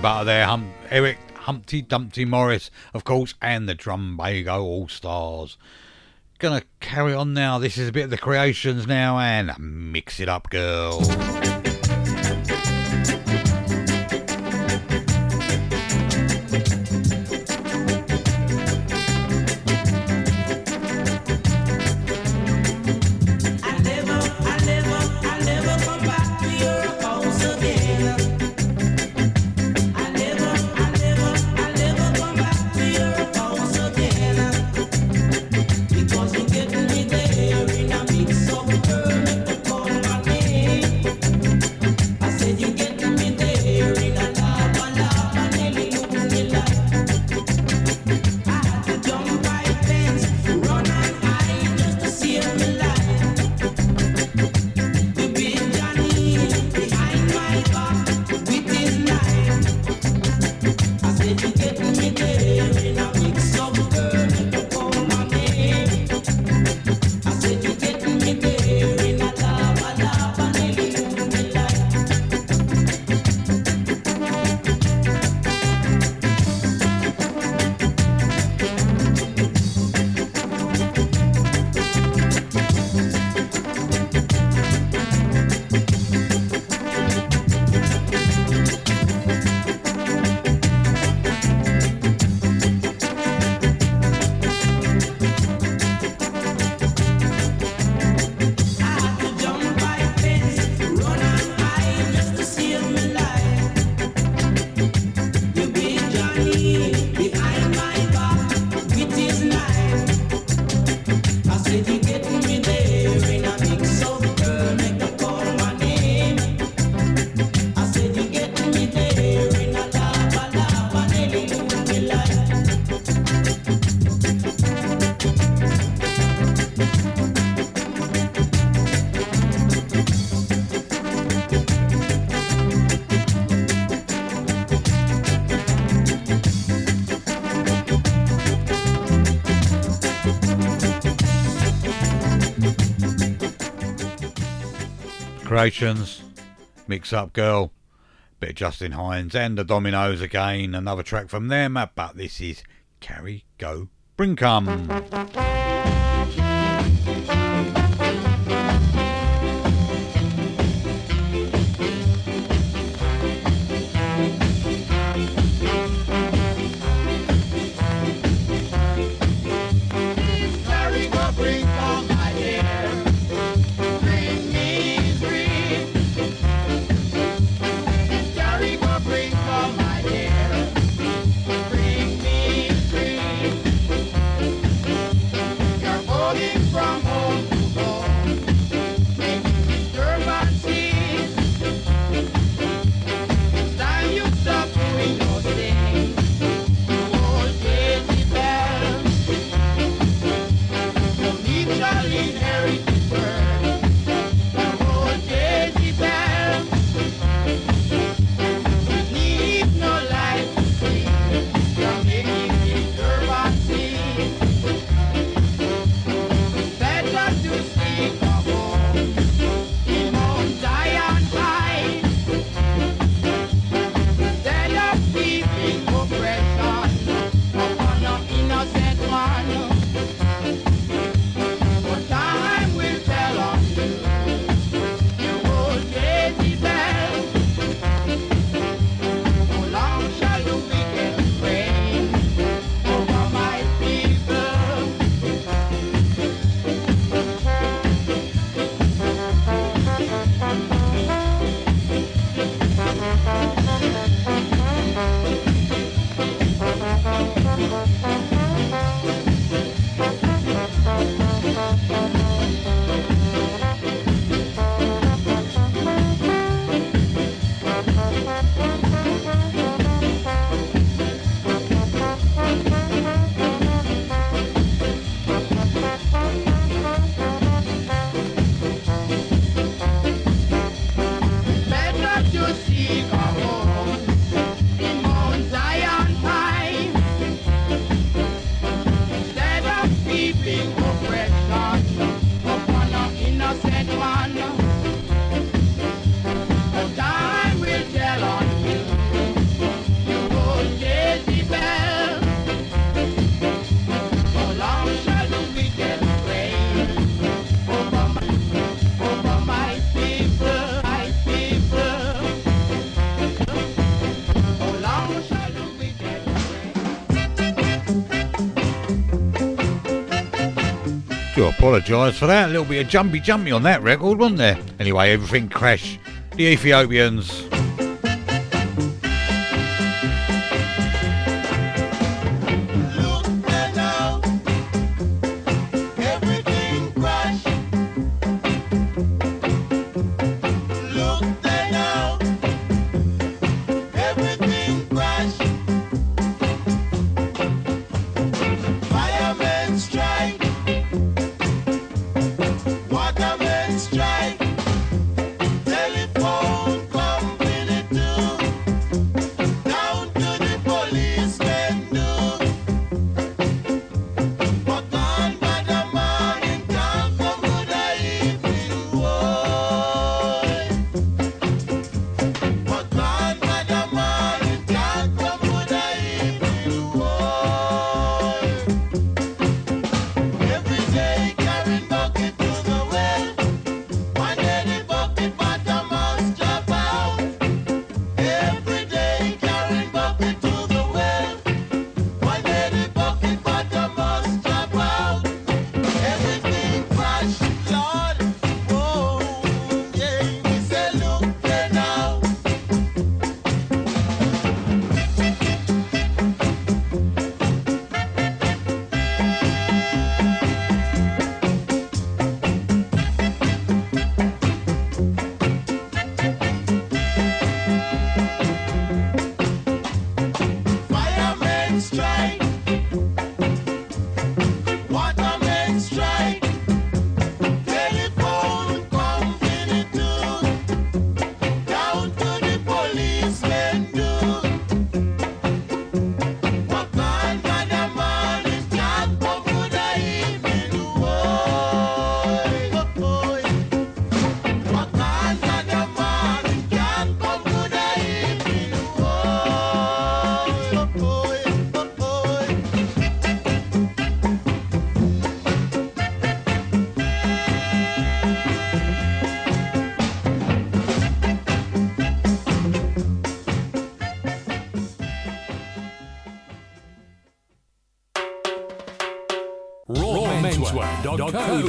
Butter there. Hum- Eric Humpty Dumpty Morris, of course, and the Drumbago All Stars. Gonna carry on now. This is a bit of the creations now and mix it up, girl. Creations, Mix Up Girl, bit of Justin Hinds and the Dominoes again. Another track from them, but this is Carry Go Bring Do apologise for that. A little bit of jumpy jumpy on that record, wasn't there? Anyway, everything crashed. The Ethiopians.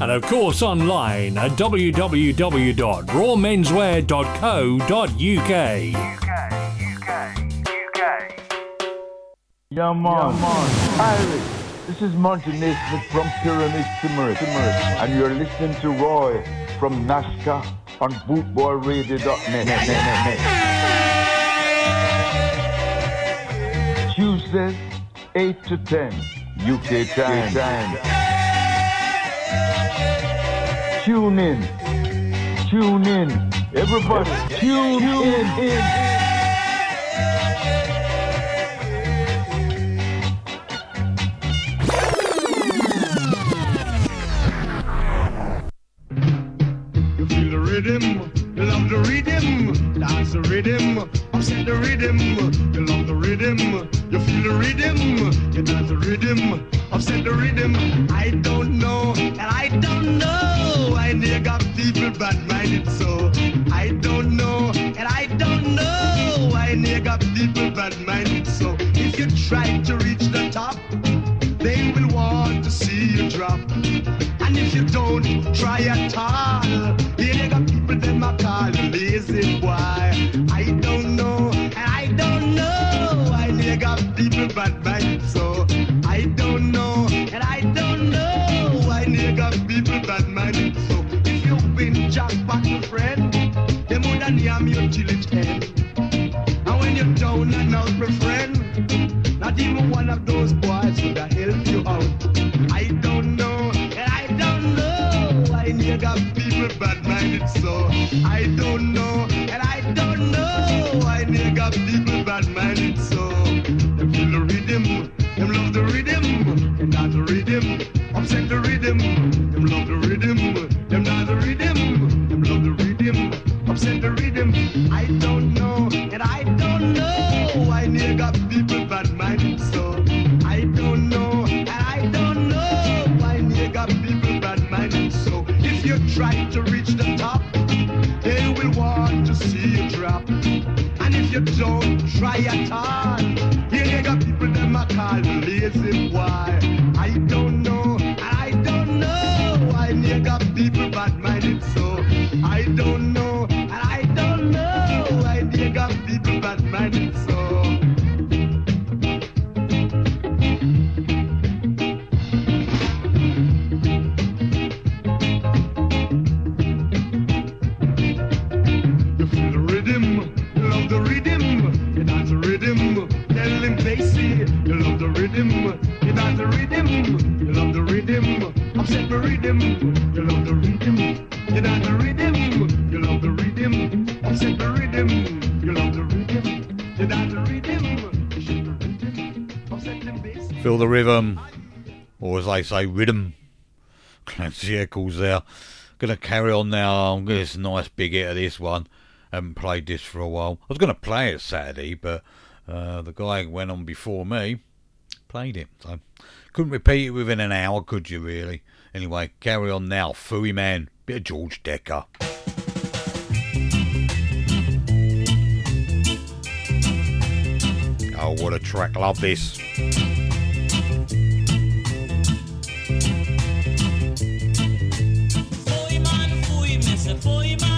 and of course online at www.rawmenswear.co.uk. Yeah, man. Irish. This is Monty Naismith from Pyramid Timmers, and you're listening to Roy from Nashska on bootboyradio.net. Net, net, net, net. Tuesdays, 8 to 10, UK time. time. Tune in. Tune in. Everybody, tune, in. in. Lazy boy. I don't know, and I don't know. I near got people bad mind, so I don't know, and I don't know. I near got people bad mind, so if you win jackpot, my friend, them woulda name you till it end. And when you're down and out, my friend, not even one of those they say, rhythm. Eccles there. Gonna carry on now. I'm gonna a nice big hit of this one. Haven't played this for a while. I was gonna play it Saturday, but uh, the guy who went on before me played it, so couldn't repeat it within an hour, could you? Really? Anyway, carry on now. Fooey man, bit of George Dekker. Oh, what a track! Love this. Man,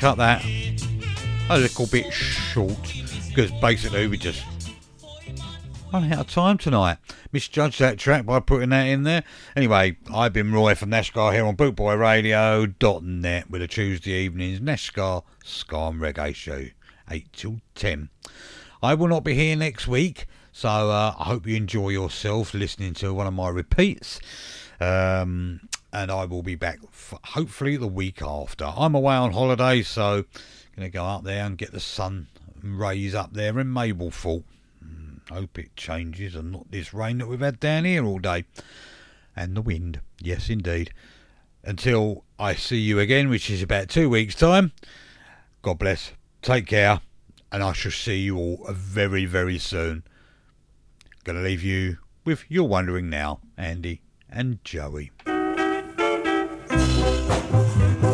cut that a little bit short because basically we just run out of time tonight. Misjudged that track by putting that in there. Anyway, I've been Roy from Nashska here on BootboyRadio.net with a Tuesday evening's Nashska Ska and Reggae show, 8 till 10. I will not be here next week, so uh, I hope you enjoy yourself listening to one of my repeats. Um, and I will be back hopefully the week after. I'm away on holiday, so going to go up there and get the sun rays up there in Mablethorpe. Mm, hope it changes and not this rain that we've had down here all day. And the wind, yes indeed. Until I see you again, which is about two weeks' time. God bless. Take care, and I shall see you all very, very soon. Gonna leave you with You're Wondering Now, Andy and Joey. Thank